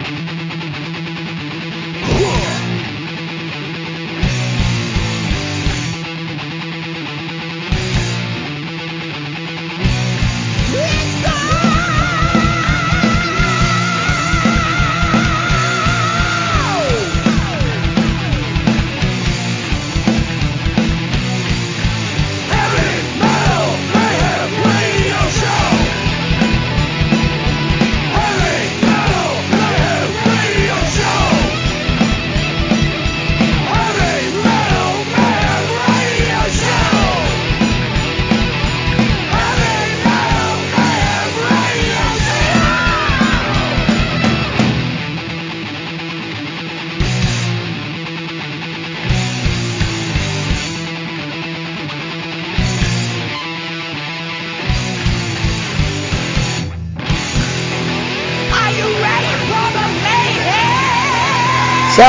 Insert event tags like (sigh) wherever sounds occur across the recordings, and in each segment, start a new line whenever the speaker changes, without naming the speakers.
Are you ready for the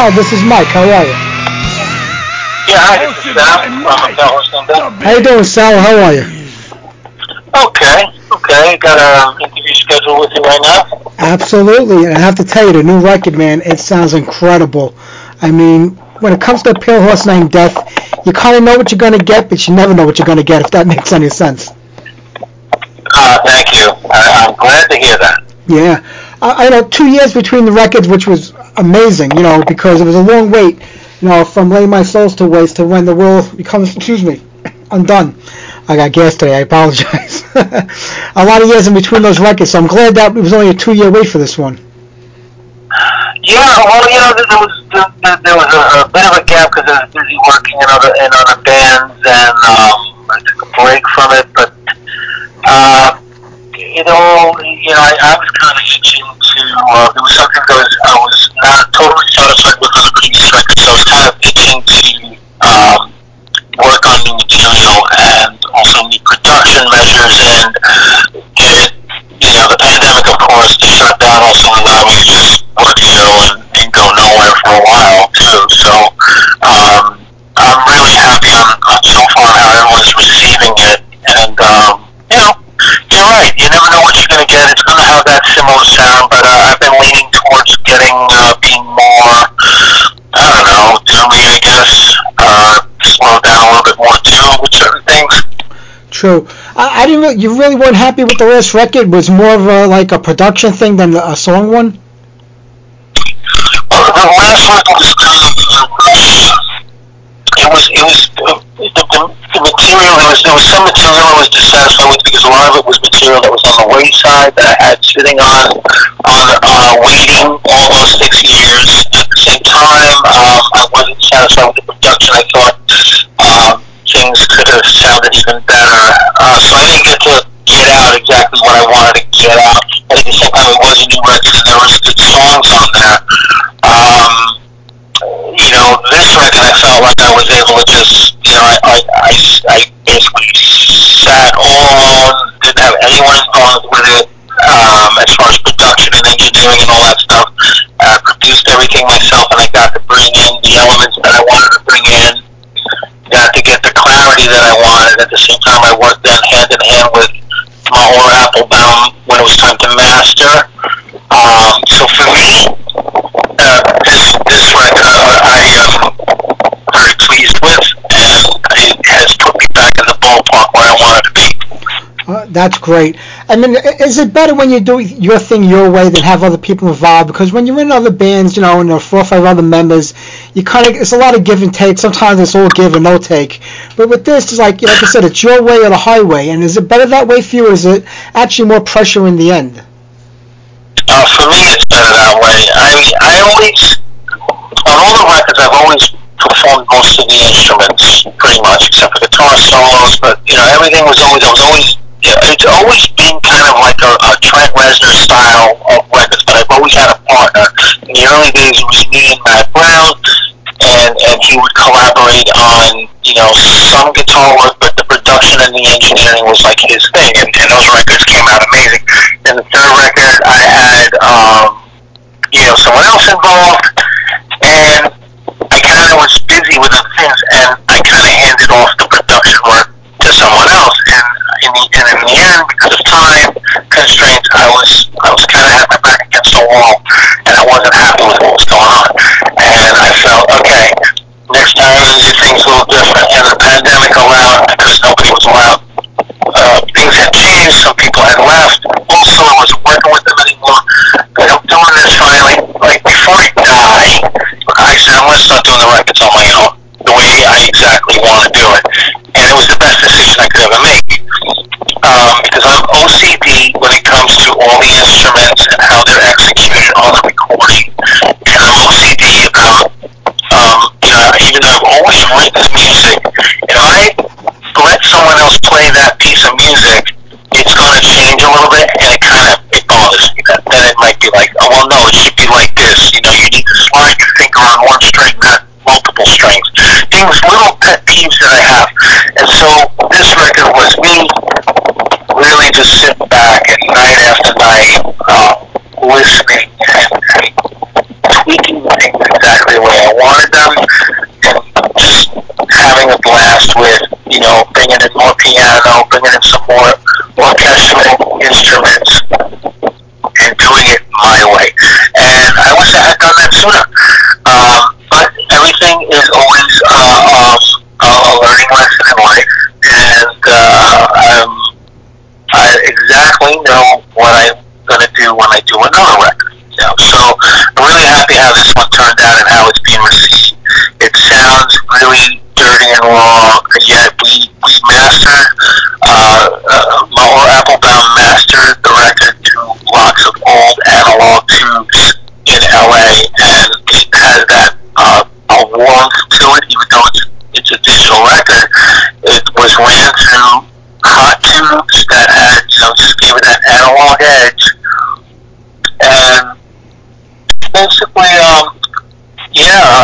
mayhem?
Sal, this is Mike. How are you?
Yeah, hi, this is Sam from Hotel
How you doing, Sal? How are you?
Okay, okay. Got an interview scheduled with you right now.
Absolutely, and I have to tell you, the new record, man, it sounds incredible. I mean, when it comes to a Pale Horse Named Death, you kind of know what you're going to get, but you never know what you're going to get, if that (laughs) makes any sense.
Uh, thank you. I, I'm glad to hear that.
Yeah. I, I know two years between the records, which was amazing, you know, because it was a long wait, you know, from laying My Souls to Waste to when the world becomes, excuse me, undone. I got gas today, I apologize. (laughs) a lot of years in between those records, so I'm glad that it was only a two year wait for this one.
Yeah, well, you know, there was there, there- was a, a bit of a gap because I was busy working in other in other bands, and um, I took a break from it. But uh, you know, you know, I, I was kind of itching to. Uh, there was something that was I was not totally satisfied with the previous record, so I was kind of itching to um, work on new material and also new production measures and it. You know, the pandemic, of course, the shutdown also allowed me to just work, you know, and, and go nowhere for a while too. So um, I'm really happy on, on so far how everyone's receiving it, and um, you know, you're right. You never know what you're going to get. It's going to have that similar sound, but uh, I've been leaning towards getting uh, being more. I don't know, doomy, I guess. Uh, slow down a little bit more too with certain things.
True. I, I didn't. Really, you really weren't happy with the last record. Was more of a, like a production thing than a song one.
Well, the last record was kind of. Uh, it was. It was. Uh, the, the, the material. There was. There was some material I was dissatisfied with because a lot of it was material that was on the wayside that I had sitting on, on uh, waiting all those six years. At the same time, um, I wasn't satisfied with the production. I thought um, things could have sounded even better. Uh, so I didn't get to get out exactly what I wanted to get out. But at the same time, it was a new record and there was good songs on there. Um, you know, this record I felt like I was able to just, you know, I, I, I, I basically sat all alone, didn't have anyone involved with it, um, as far as production and engineering and all that stuff. I produced everything myself and I got to bring in the elements that I wanted to bring in, got to get the clarity that I wanted. At the same time, I worked then hand in hand with Maor Appelbaum when it was time to master. Um, so for me, uh, this this record uh, I am very pleased with, and it has put me back in the ballpark where I wanted to be.
Uh, That's great. I mean, is it better when you do your thing your way than have other people involved? Because when you're in other bands, you know, and there are four or five other members, you kind of it's a lot of give and take. Sometimes it's all give and no take. But with this, it's like like I said, it's your way or the highway. And is it better that way for you, or is it actually more pressure in the end?
Uh, for me, it's better that way. I I always on all the records, I've always performed most of the instruments, pretty much, except for guitar solos. But you know, everything was always I was always know, it's always been kind of like a, a Trent Reznor style of records. But I've always had a partner. In the early days, it was me and Matt Brown, and and he would collaborate on you know some guitar work, but the production and the engineering was like his thing. And, and those records came out amazing. And the third record, I had um, you know someone else involved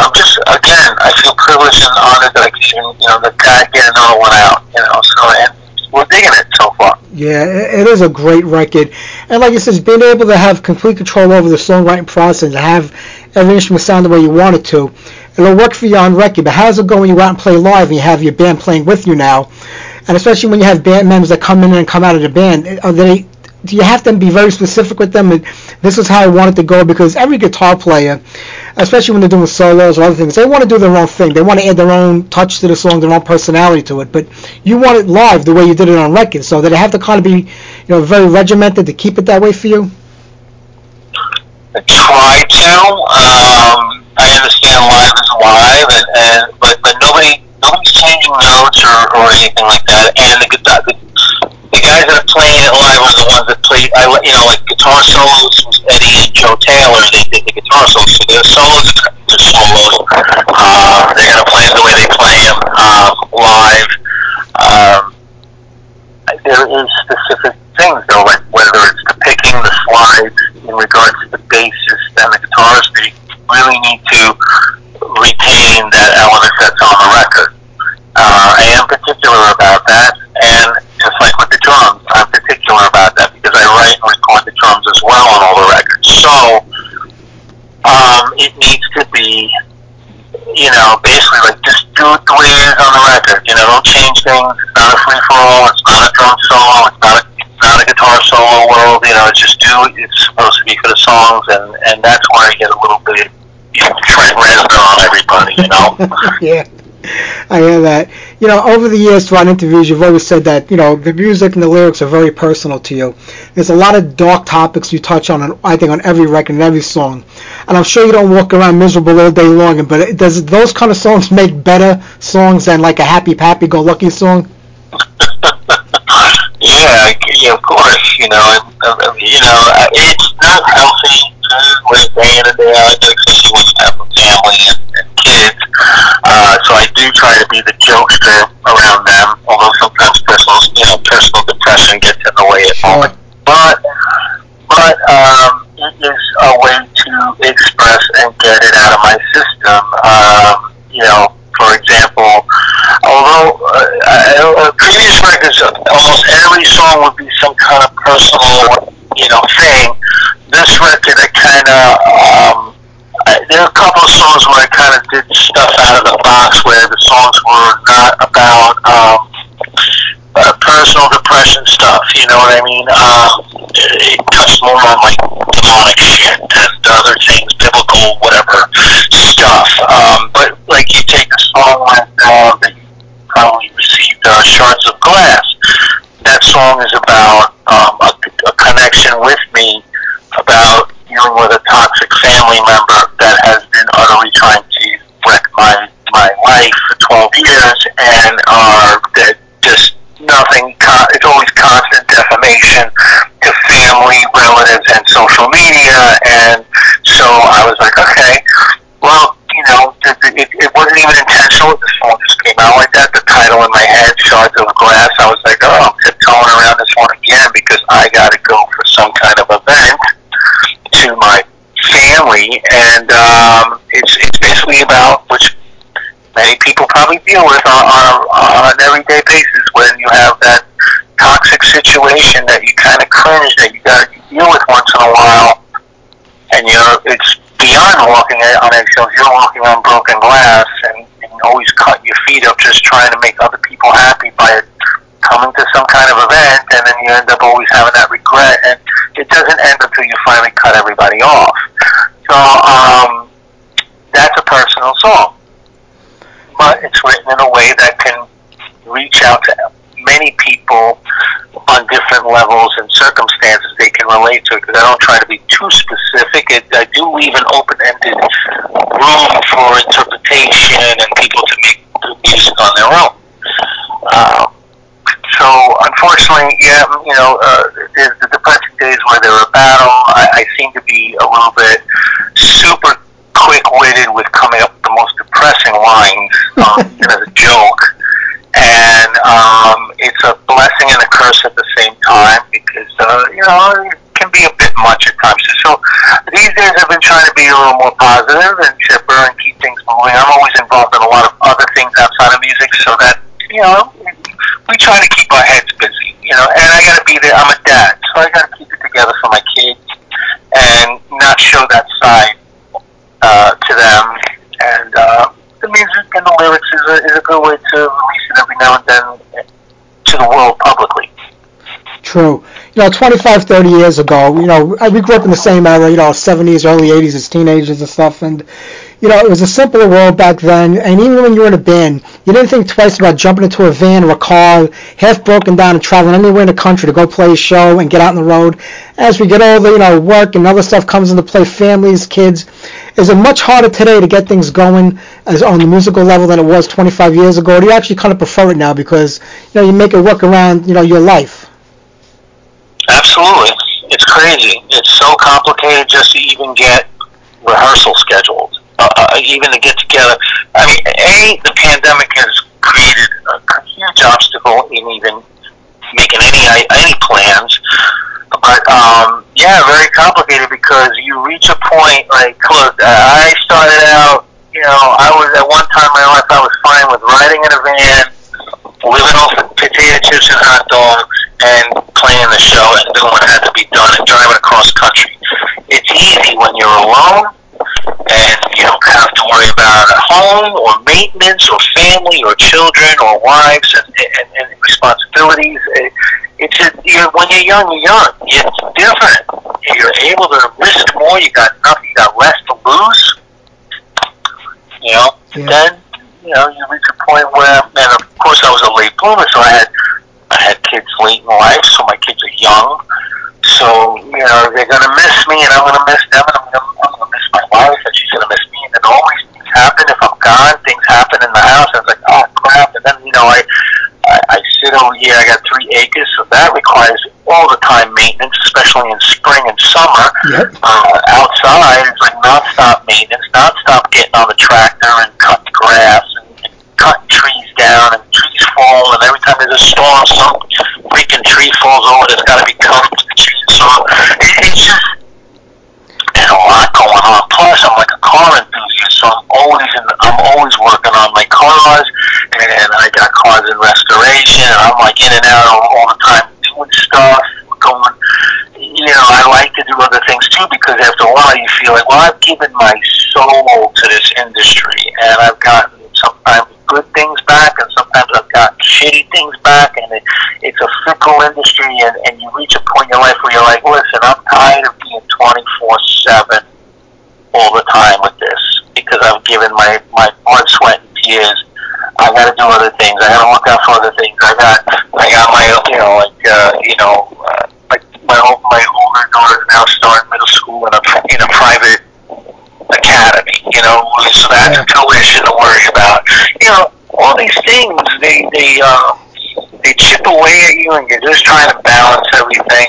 I'm just again, I feel privileged and honored that I can even, you know, that God get another one out, you know. So and we're digging it so far.
Yeah, it is a great record, and like you said, being able to have complete control over the songwriting process, and have every instrument sound the way you want it to, it'll work for you on record. But how does it go when you go out and play live and you have your band playing with you now, and especially when you have band members that come in and come out of the band? Are they you have to be very specific with them? And this is how I want it to go because every guitar player, especially when they're doing solos or other things, they want to do their own thing. They want to add their own touch to the song, their own personality to it. But you want it live the way you did it on record, so that it have to kind of be, you know, very regimented to keep it that way for you.
I try to. Um, I understand live is live, and, and but but nobody nobody's changing notes or, or anything like that. And the guitar, the, it are the ones that play. I you know like guitar solos was Eddie and Joe Taylor. They did the guitar solos. So their solos are solos. Uh, they're gonna play them the way they play them um, live. Um, there is specific things though, like whether it's the picking, the slides in regards to the bassist and the guitarist, they really need to retain that element that's on the record. Uh, I am particular about that, and just like with the drums, I'm particular about that because I write and record the drums as well on all the records. So um, it needs to be, you know, basically like just do it the way it is on the record. You know, don't change things. It's all. It's not a drum solo. It's not a not a guitar solo world. You know, it's just do. It's supposed to be for the songs, and and that's where I get a little bit you know, Trent Reznor on everybody. You know. (laughs)
yeah. I hear that. you know, over the years throughout interviews, you've always said that you know the music and the lyrics are very personal to you. There's a lot of dark topics you touch on, on I think, on every record and every song. And I'm sure you don't walk around miserable all day long. But does those kind of songs make better songs than like a happy, happy-go-lucky song?
Yeah, yeah, of course. You know, and, uh, you know, it's not healthy to day in and day out, especially when you have a family and, and kids. Uh, so I do try to be the jokester around them, although sometimes personal, you know, personal depression gets in the way at sure. moments. But, but um, it is a way to express and get it out of my system. Um, you know, for example, although uh, uh, previous records, almost every song would be some kind of personal, you know, thing. This record, I kind of, um, there are a couple of songs where I kind of did stuff out of the box, where the songs were not about um, uh, personal depression stuff. You know what I mean? Um, it, it touched more on like demonic shit and other things, biblical, whatever stuff. Um, but like you take a song like uh, that you probably received, uh, Shards of Glass. Song is about um, a, a connection with me about dealing with a toxic family member that has been utterly trying to wreck my my life for 12 years and are that just nothing. It's always constant defamation to family, relatives, and social media. And so I was like, okay, well, know, it, it, it wasn't even intentional. The song just came out like that. The title in my head, Shards of Glass. I was like, oh, I'm tiptoeing around this one again because I got to go for some kind of event to my family, and um, it's it's basically about which many people probably deal with on, on, on an everyday basis when you have that toxic situation that you kind of cringe that you got to deal with once in a while, and you're it's beyond walking on eggshells. You're walking on broken glass and, and always cut your feet up just trying to make other people happy by coming to some kind of event, and then you end up always having that regret, and it doesn't end until you finally cut everybody off. So um, that's a personal song, but it's written in a way that can reach out to many people on different levels and circumstances they can relate to it because I don't try to be too specific. It, I do leave an open-ended room for interpretation and people to make music on their own. Uh, so unfortunately, yeah, you know, uh, there's the depressing days where they're a battle. I, I seem to be a little bit super quick-witted with coming up with the most depressing lines um, (laughs) as a joke it's a blessing and a curse at the same time because uh, you know it can be a bit much at times. So these days I've been trying to be a little more positive and chipper and keep things moving. I'm always involved in a lot of other things outside of music, so that you know we try to keep our heads busy. You know, and I got to be there. I'm a dad, so I got to keep it together for my kids and not show that side uh, to them and. Uh, the music and the lyrics is a, is a good way to release it every now and then to the world publicly.
True. You know, 25, 30 years ago, you know, we grew up in the same era, you know, 70s, early 80s as teenagers and stuff, and, you know, it was a simpler world back then, and even when you were in a band, you didn't think twice about jumping into a van or a car, half broken down and traveling anywhere in the country to go play a show and get out on the road. As we get older, you know, work and other stuff comes into play, families, kids, is it much harder today to get things going as on the musical level than it was 25 years ago? Or do you actually kind of prefer it now because you know you make it work around you know your life?
Absolutely, it's crazy. It's so complicated just to even get rehearsal scheduled, uh, uh, even to get together. I mean, a the pandemic has created a huge obstacle in even making any any plans. But um, yeah, very complicated because you reach a point like, look, I started out, you know, I was at one time in my life I was fine with riding in a van, living off of potato chips and hot dogs, and playing the show and doing what had to be done and driving across country. It's easy when you're alone and you don't have to worry about a home or maintenance or family or children or wives and, and, and responsibilities. It, it's a, you're, when you're young, you're young. It's different. You're able to risk more. You got nothing. You got less to lose. You know. Yeah. Then you know you reach a point where, and of course, I was a late bloomer, so I had I had kids late in life, so my kids are young. So you know they're gonna miss me, and I'm gonna miss them, that requires all the time maintenance, especially in spring and summer.
Yep.
Uh, outside, it's like nonstop maintenance, nonstop getting on the tractor and cutting grass and, and cutting trees down, and trees fall, and every time there's a storm, some freaking tree falls over that's got to be cut with the chainsaw. It, it's just there's a lot going on. Plus, I'm like a car enthusiast, so I'm always in. I'm always working on my cars, and I got cars in restoration, and I'm like in and out all, all the time doing stuff, going. You know, I like to do other things too because after a while you feel like, well, I've given my soul to this industry, and I've gotten sometimes good things back, and sometimes I've gotten shitty things back, and it, it's a fickle industry, and, and you reach a point in your life where you're like, listen, I'm tired of being 24 seven all the time with this because I've given my my blood, sweat, and tears. I got to do other things. I got to look out for other things. I got I got my you know like uh, you know uh, like my my older daughter now starting middle school in a in a private academy. You know, so that's
Yeah.
tuition to worry about. You know, all these things they they uh, they chip away at you, and you're just trying to balance everything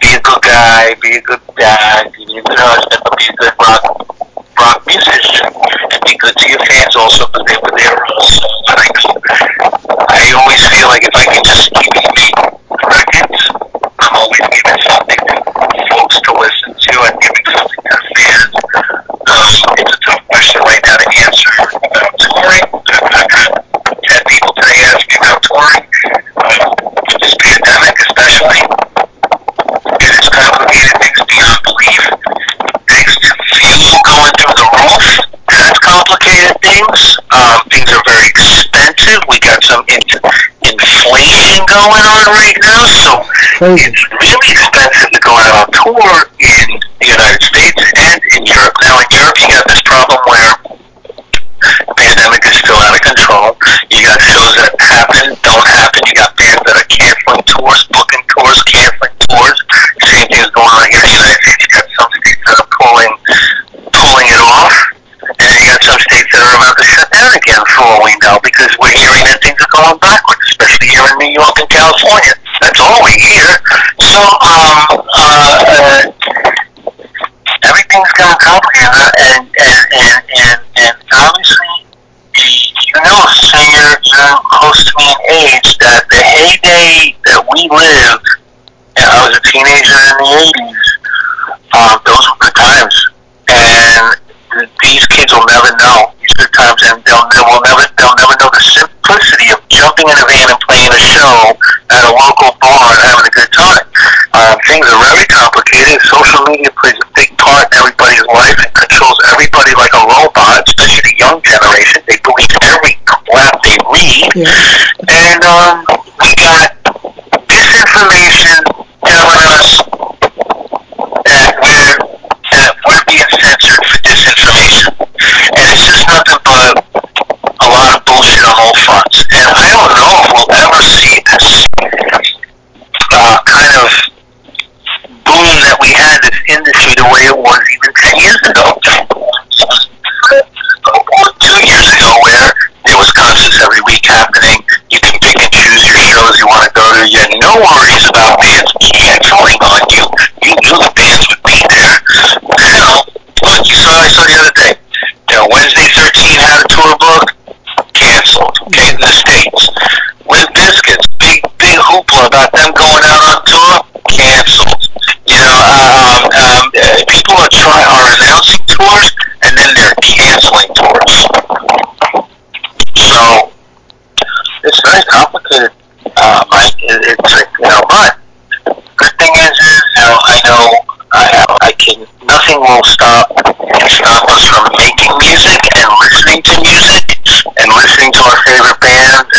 be a good guy, be a good dad, be a good husband, but be a good rock rock musician, and be good to your fans also because they were there also. And I just, I always feel like if I can just keep making records, I'm always giving something to folks to listen to and giving something to fans. Um, it's a tough question right now to answer about touring. I've I've had ten people today ask me about touring. Um, with this pandemic, especially it has complicated things beyond belief. Thanks to fuel going through the roof, that's complicated things. Um, things are very expensive. We inflation going on right now, so
Crazy.
it's really expensive to go out on tour in the United States and in Europe. Now, in Europe, you got this problem where the pandemic is still out of control. You got shows that happen, don't happen. You got bands that are canceling tours, booking tours, canceling tours. Same thing is going on here in the United States. You got some states that are pulling pulling it off, and you got some states that are about to shut down again for all we know because we're hearing that things are going backwards, especially here in New York and California. That's all we hear. So, um, uh, uh, everything's gotten complicated, and and and and, and obviously, you know, you're you're close to me in age that the heyday that we lived, and I was a teenager in the '80s. Um, those were good times, and these kids will never know these good times, and they'll they will never they'll never know the simplicity jumping in a van and playing a show at a local bar and having a good time. Um, things are very complicated. Social media plays a big part in everybody's life and controls everybody like a robot, especially the young generation. They believe every crap they read.
Yeah.
And um, we got disinformation telling us that we're that we're being censored for disinformation, and it's just nothing but a lot of bullshit on all fronts. And I don't know if we'll ever see this uh, kind of boom that we had this industry the way it was even ten years ago, or two years ago, where there was concerts every week happening. You can pick and choose your shows you want to go to. You had no worries about bands canceling on you. You knew the bands would be there. Now, look, you saw I saw the other day. You know, Wednesday 13 had a tour book, canceled. Okay, in the states. Limp Bizkit, big big hoopla about them going out on tour, canceled. You know, um, um, uh, people are trying are announcing tours and then they're canceling tours. So it's very complicated, uh, Mike. It, it's like, you know, but good thing is, is you know, I know I have, I can nothing will stop can stop us from making music and listening to music and listening to our favorite bands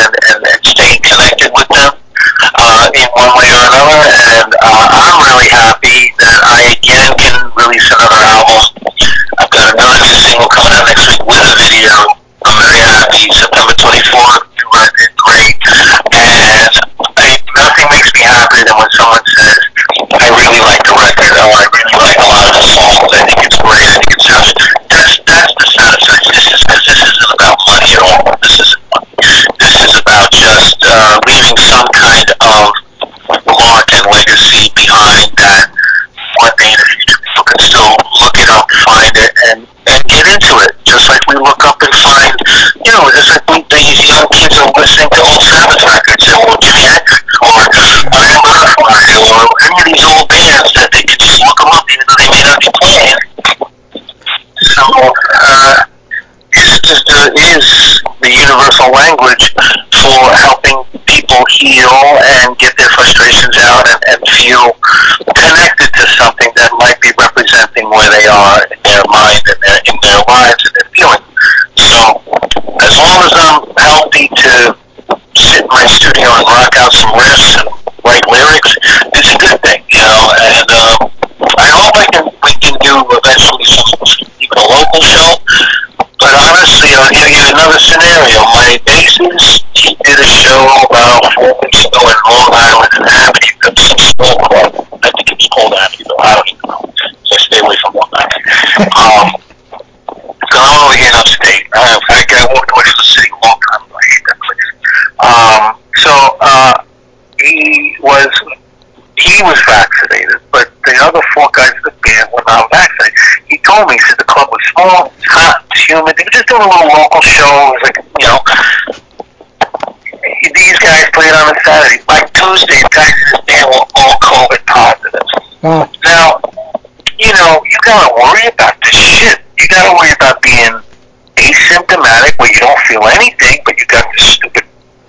and look up and find, you know, as I think these young kids are listening to old Sabbath records and old Jimi or Butterfly or any of these old bands that they could just look them up even though they may not be playing. So, uh, Sister is the universal language for helping people heal and get their frustrations out and, and feel small, hot, humid. They were just doing a little local show. It was like, you know, these guys played on a Saturday. By Tuesday, the guys in his band were all COVID positive.
Oh,
Now, you know, you gotta worry about this shit. You gotta worry about being asymptomatic where you don't feel anything, but you got this stupid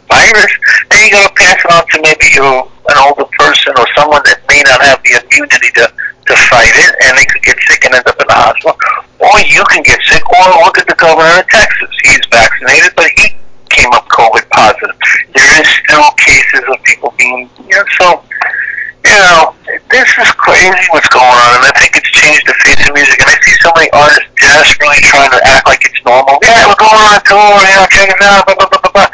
virus. Then you gotta pass it on to maybe you an older person or someone that may not have the immunity to to fight it, and they could get sick and end up in the hospital. Or you can get sick. Or look at the governor of Texas. He's vaccinated, but he came up COVID positive. There is still cases of people being, you know, so you know, this is crazy what's going on, and I think it's changed the face of music. And I see so many artists desperately trying to act like it's normal. Yeah, we're going on tour, you know, check it out, blah, blah, blah, blah, blah.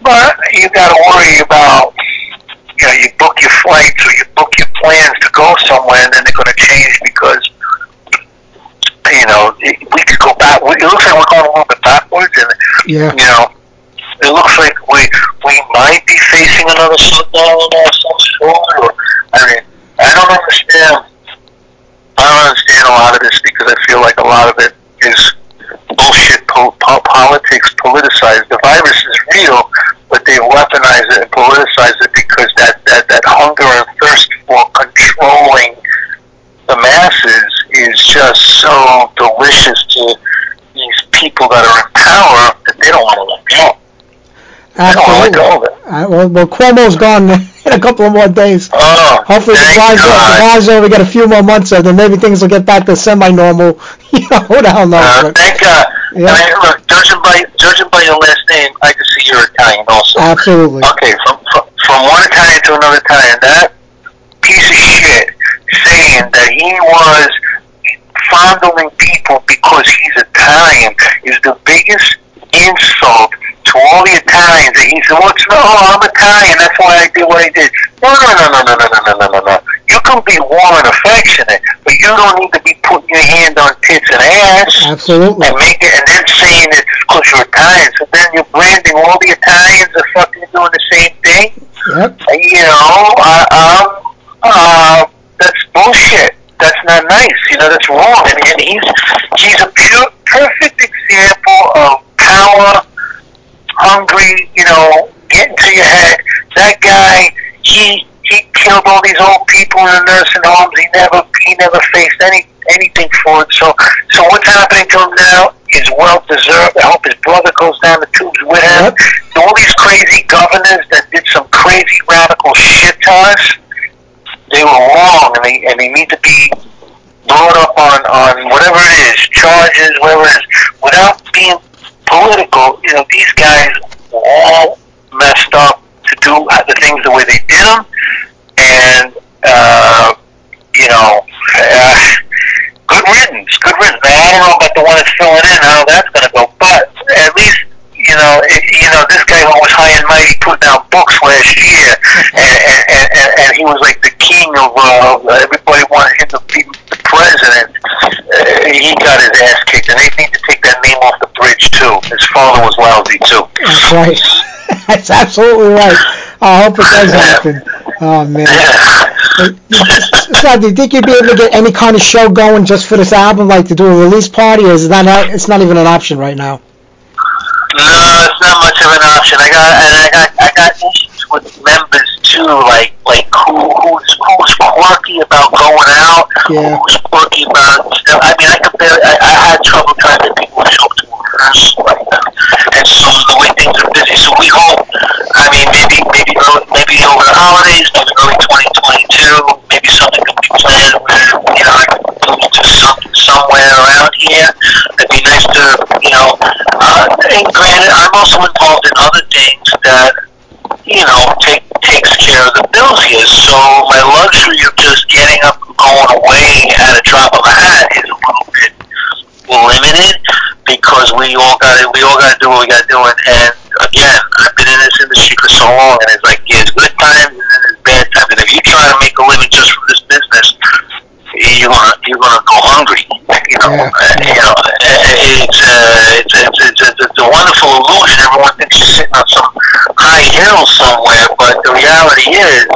But you got to worry about, you know, you book your flights or you book your plans to go somewhere, and then they're going to change because, you know, it, we could go back. It looks like we're going a little bit backwards, and
yeah.
you know, it looks like we we might be facing another shutdown of some sort. Or I mean, I don't understand. I don't understand a lot of this because I feel like a lot of it is bullshit. Po- po- politics politicized. The virus is real, but they weaponize it and politicize it because that that that hunger and thirst for controlling the masses is just so delicious to these people that are in power that they don't want to let go. They don't want to let go of it.
Uh, well, well, Cuomo's gone (laughs) in a couple of more days.
Oh,
Hopefully, the
thank
Bronze the
God.
Over, we get a few more months, and then maybe things will get back to semi-normal. (laughs) you know, who the hell knows?
Uh, thank God.
Yeah.
I look, judging by judging by your last name, I can see you're Italian also.
absolutely.
Okay, from, from from one Italian to another Italian, that piece of shit saying that he was fondling people because he's Italian is the biggest insult to all the Italians. And he said, "Well, it's no, I'm Italian. That's why I did what I did." No, no, no, no, no, no, no, no, no, no, no. You can be warm and affectionate, but you don't need to be putting your hand on tits and ass
Absolutely.
and make it, and then saying it's because you're Italian. So then you're branding all the Italians are fucking doing the same thing.
Yep.
You know, uh, um, uh, that's bullshit. That's not nice. You know, that's wrong. And, and he's he's a pure, perfect example of power, hungry. You know, getting to your head. That guy, he he killed all these old people in the nursing homes. He never he never faced any anything for it. So so what's happening to him now is well deserved. I hope his brother goes down the tubes with him.
Yep.
All these crazy governors that did some crazy radical shit to us, they were wrong, and they and they need to be brought up on on whatever it is, charges, whatever it is, without being political. You know, these guys all messed up to do the things the way they did them, and uh, you know, uh, good riddance, good riddance. Now, I don't know about the one that's filling in, how that's going to go, but at least. You know, it, you know, this guy who was high and mighty putting out books last year, (laughs) and and, and, and, he was like the king of uh, everybody wanted him to be the president. Uh, he got his ass kicked, and they need to take that name off the bridge too. His father was lousy too.
That's right. (laughs) That's absolutely right. I hope it does happen. Oh man. So, do you think you'd be able to get any kind of show going just for this album, like to do a release party, or is that not? It's not even an option right now.
No, it's not much of an option. I got and I got I got issues with members too. Like like who who's who's quirky about going out?
Yeah.
Who's quirky about? You know, I mean, I compare. I, I had trouble trying to pick myself to rehearse like. And so the way things are busy, so we hope. I mean, maybe maybe early, maybe over the holidays, maybe early 2022, maybe something could be planned. You know, I could move to some, somewhere around here. It'd be nice to you know granted, I'm also involved in other things that you know take takes care of the bills here. So my luxury of just getting up and going away at a drop of a hat is a little bit limited because we all got we all got to do what we got to do. And, and again, I've been in this industry for so long, and it's like there's good times and then there's bad times. And if you try to make a living just from this you're gonna you're gonna go hungry. You know,
Yeah.
uh, you know, uh, it's, uh, it's, it's, it's, it's, a wonderful illusion. Everyone thinks you're sitting on some high hill somewhere, but the reality is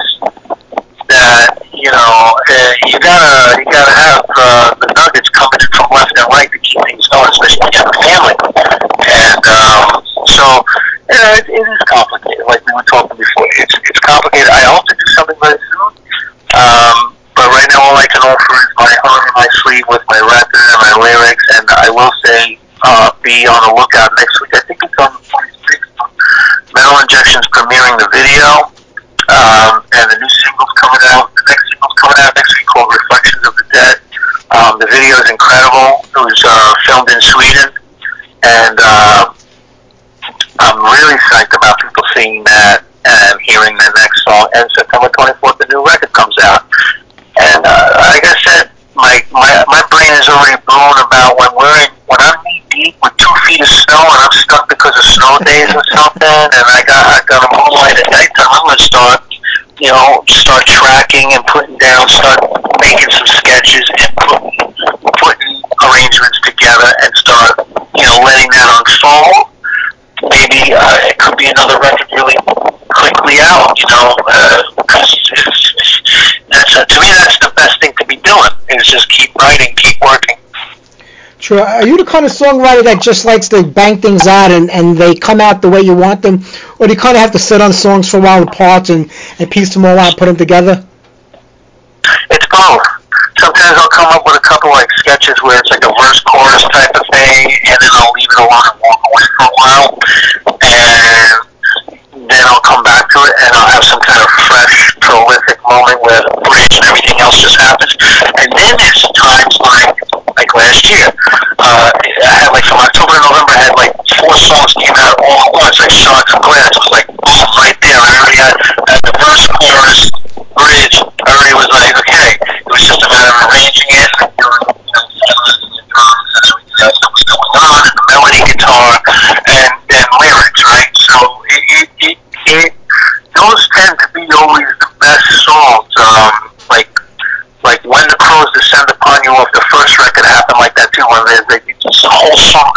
that you know uh, you gotta you gotta have uh, the nuggets coming in from left and right to keep things going, especially when you have a family. And um, so uh, it, it is complicated, like we were talking before. It's it's complicated. I hope to do something very soon. Um, but right now, all I can offer is my heart and my sleeve with my record and my lyrics. And I will say, uh, on the lookout next week. I think it's on the 26th. Metal Injection's premiering the video, um, and the new single's coming out. The next single's coming out next week called Reflections of the Dead. Um, the video is incredible. It was uh, filmed in Sweden, and uh, I'm really psyched about people seeing that and hearing the next song. And September 24th, the new record comes out. And uh, like I said, my, my my brain is already blown about when we're in, when I'm knee deep with two feet of snow and I'm stuck because of snow days or something, and I got I got a moonlight at nighttime. I'm gonna start, you know, start tracking and putting down, start making some sketches and putting putting arrangements together and start, you know, letting that unfold maybe uh, it could be another record really quickly out. You know, uh 'cause it's, that's uh, to me that's the best thing to be doing is just keep writing, keep working.
Sure. Are you the kind of songwriter that just likes to bang things out and, and they come out the way you want them? Or do you kind of have to sit on songs for a while apart and, and piece them all out and put them together?
It's both. Sometimes I'll come up with a couple like sketches where it's like a verse chorus type of thing, and then I'll leave it alone and walk away for a while, and then I'll come back to it and I'll have some kind of fresh, prolific moment where the bridge and everything else just happens. And then there's times last year, uh, I had like from October to November, I had like four songs came out all at once, like Shards of Glass. It was like boom, right there. I already had, had the verse, chorus, bridge. I already was like, okay. It was just a matter of arranging it and was going on, the melody guitar and and lyrics, right? So it it, it, it those tend to be always the best songs like like when the crows descend upon you off the first record happened like that too, when they they just the whole song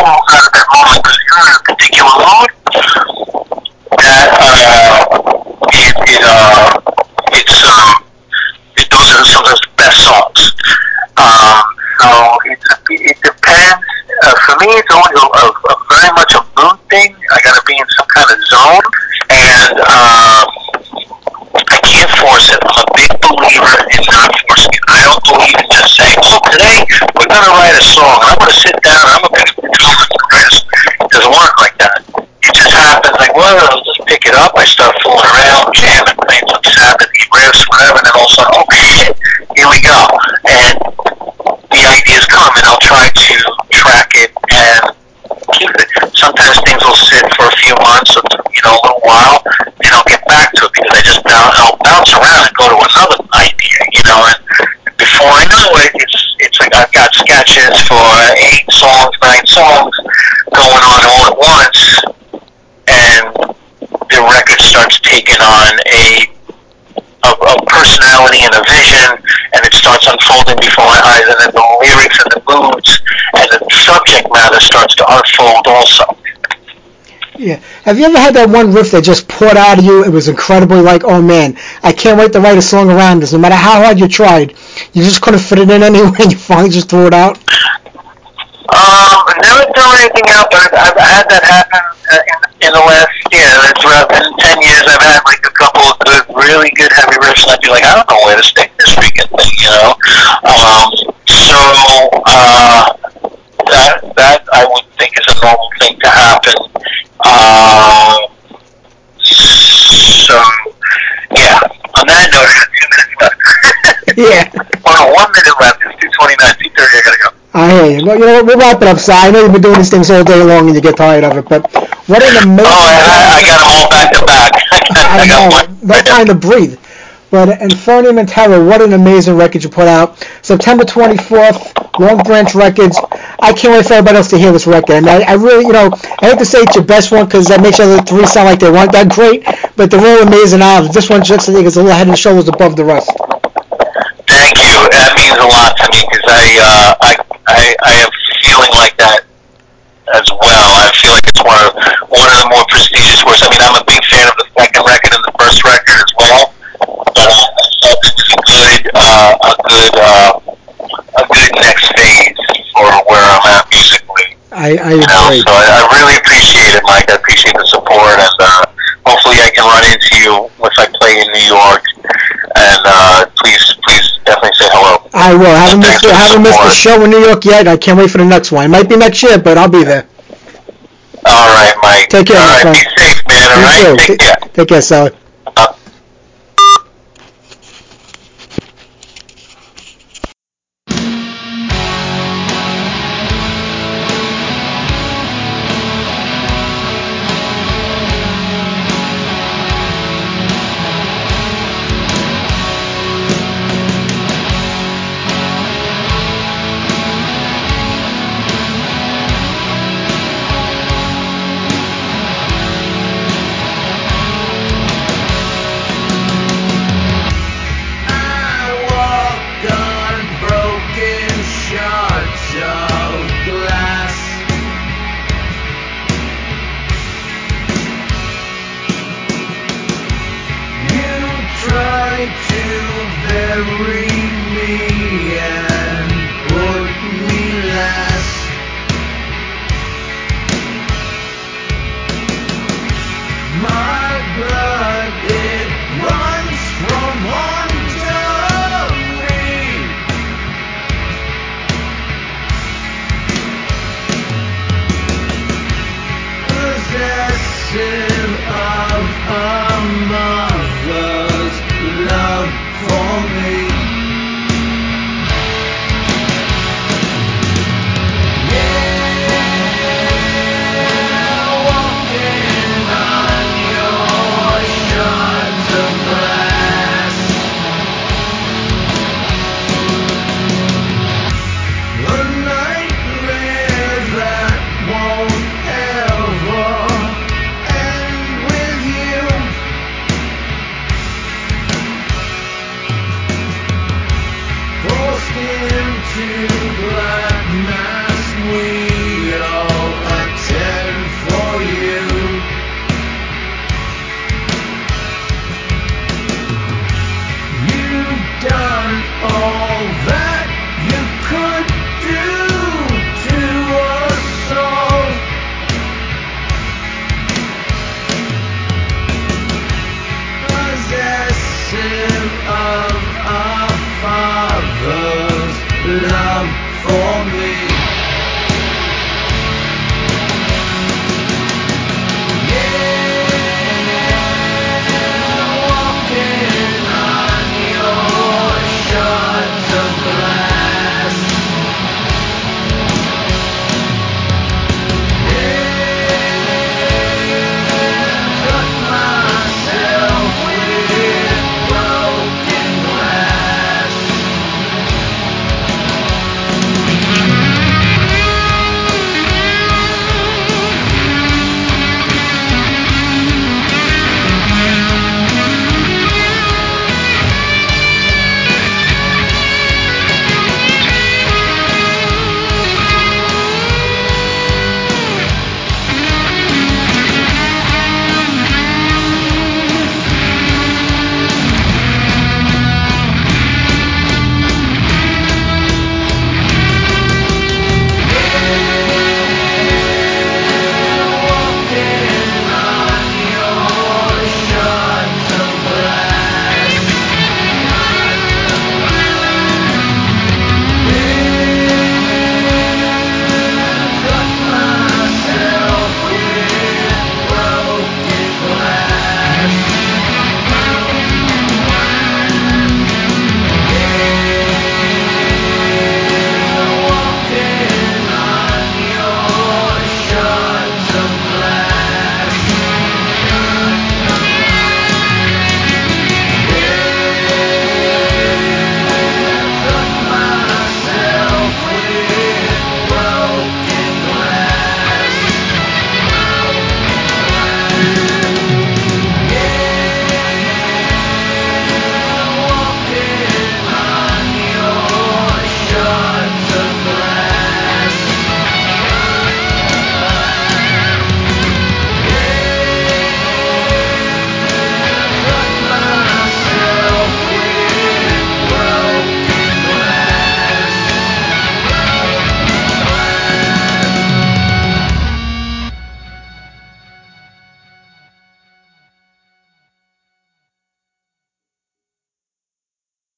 you're in a particular mood. That uh, it, it uh, it's um, it, those are sometimes the best songs. Um, so it's it depends. Uh, for me, it's always a, very much a mood thing. I got to be in some kind of zone, and um, I can't force it. I'm a big believer in not forcing it. I don't believe in just saying, "Oh, today we're going to write a song. I'm going to sit down. I'm going to write a song." It doesn't work like that. It just happens. Like, well, I'll just pick it up. I start fooling around, jamming, playing some Sabbath, riffs, whatever, and then all of a sudden, oh shit, here we go. And the ideas come, and I'll try to track it and keep it. Sometimes things will sit for a few months, or, you know, a little while, and I'll get back to it because I just bounce, I'll bounce around and go to another idea, you know. And before I know it, it's it's like I've got sketches for eight songs going on all at once, and the record taking on a a, a personality and a vision, and it starts unfolding before my eyes, and then the lyrics and the moods and the subject matter starts to unfold also.
Yeah. Have you ever had that one riff that just poured out of you? It was incredibly like, oh man, I can't wait to write a song around this. No matter how hard you tried, you just couldn't fit it in anyway, (laughs) and you finally just threw it out.
Um, never thrown anything out, but I've had that happen uh, in, in the last, yeah, it's around in 10 years, I've had like a couple of good, really good heavy riffs, and I'd be like, I don't know where to stick this freaking thing, you know? Um, so, uh, that, that I would think is a normal thing to happen. Um, so, yeah, on that note, I got two minutes left. (laughs)
Yeah.
no, one minute left. It's 229, 230, I gotta go.
I hear you. Well, you know what? We'll wrap it up, Si. I know you've been doing these things all day long and you get tired of it, but what an amazing.
Oh, I, I got them all back to back. (laughs)
I
I got
know.
one.
No time to breathe. But Infernum in Terra, what an amazing record you put out. September 24th, Long Branch Records. I can't wait for everybody else to hear this record. And I, I really, you know, I hate to say it's your best one because that makes the other three sound like they weren't that great, but they're all amazing albums. This one just, I think, is a little head and shoulders above the rest.
Thank you. That means a lot to me because I, uh, I, I, I have feeling like that as well. I feel like it's one of one of the more prestigious works. I mean, I'm a big fan of the second record and the first record as well, but uh, I felt it was a good, uh, a good, uh, a good next phase for where I'm at musically.
I, I
You know,
agree.
so I, I really appreciate it, Mike. I appreciate the support, and uh, hopefully I can run into you if I play in New York. And uh, please,
I will. Haven't missed,
the
haven't missed the show in New York yet. I can't wait for the next one. It might be next year, but I'll be there.
All right, Mike.
Take care,
All right,
friend.
be safe, man. All right, take care.
Take care, Sally.